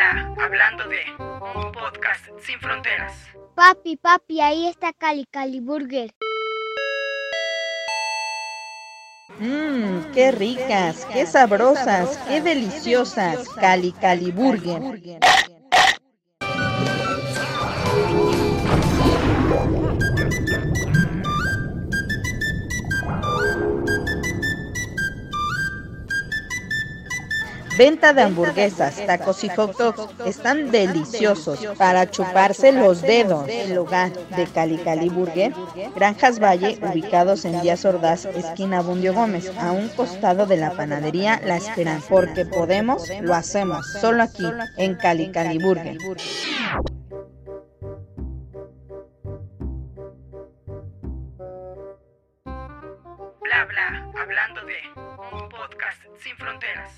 hablando de un podcast sin fronteras. Papi, papi, ahí está Cali Cali Burger. Mmm, qué ricas, qué sabrosas, qué deliciosas, Cali Cali Burger. Venta de hamburguesas, tacos y hot dogs están deliciosos para chuparse los dedos. El hogar de Cali Cali Burger, Granjas Valle, ubicados en Díaz Ordaz, esquina Bundio Gómez, a un costado de la panadería La Esperanza. Porque podemos, lo hacemos, solo aquí, en Cali Cali Burger. Bla bla, hablando de un podcast sin fronteras.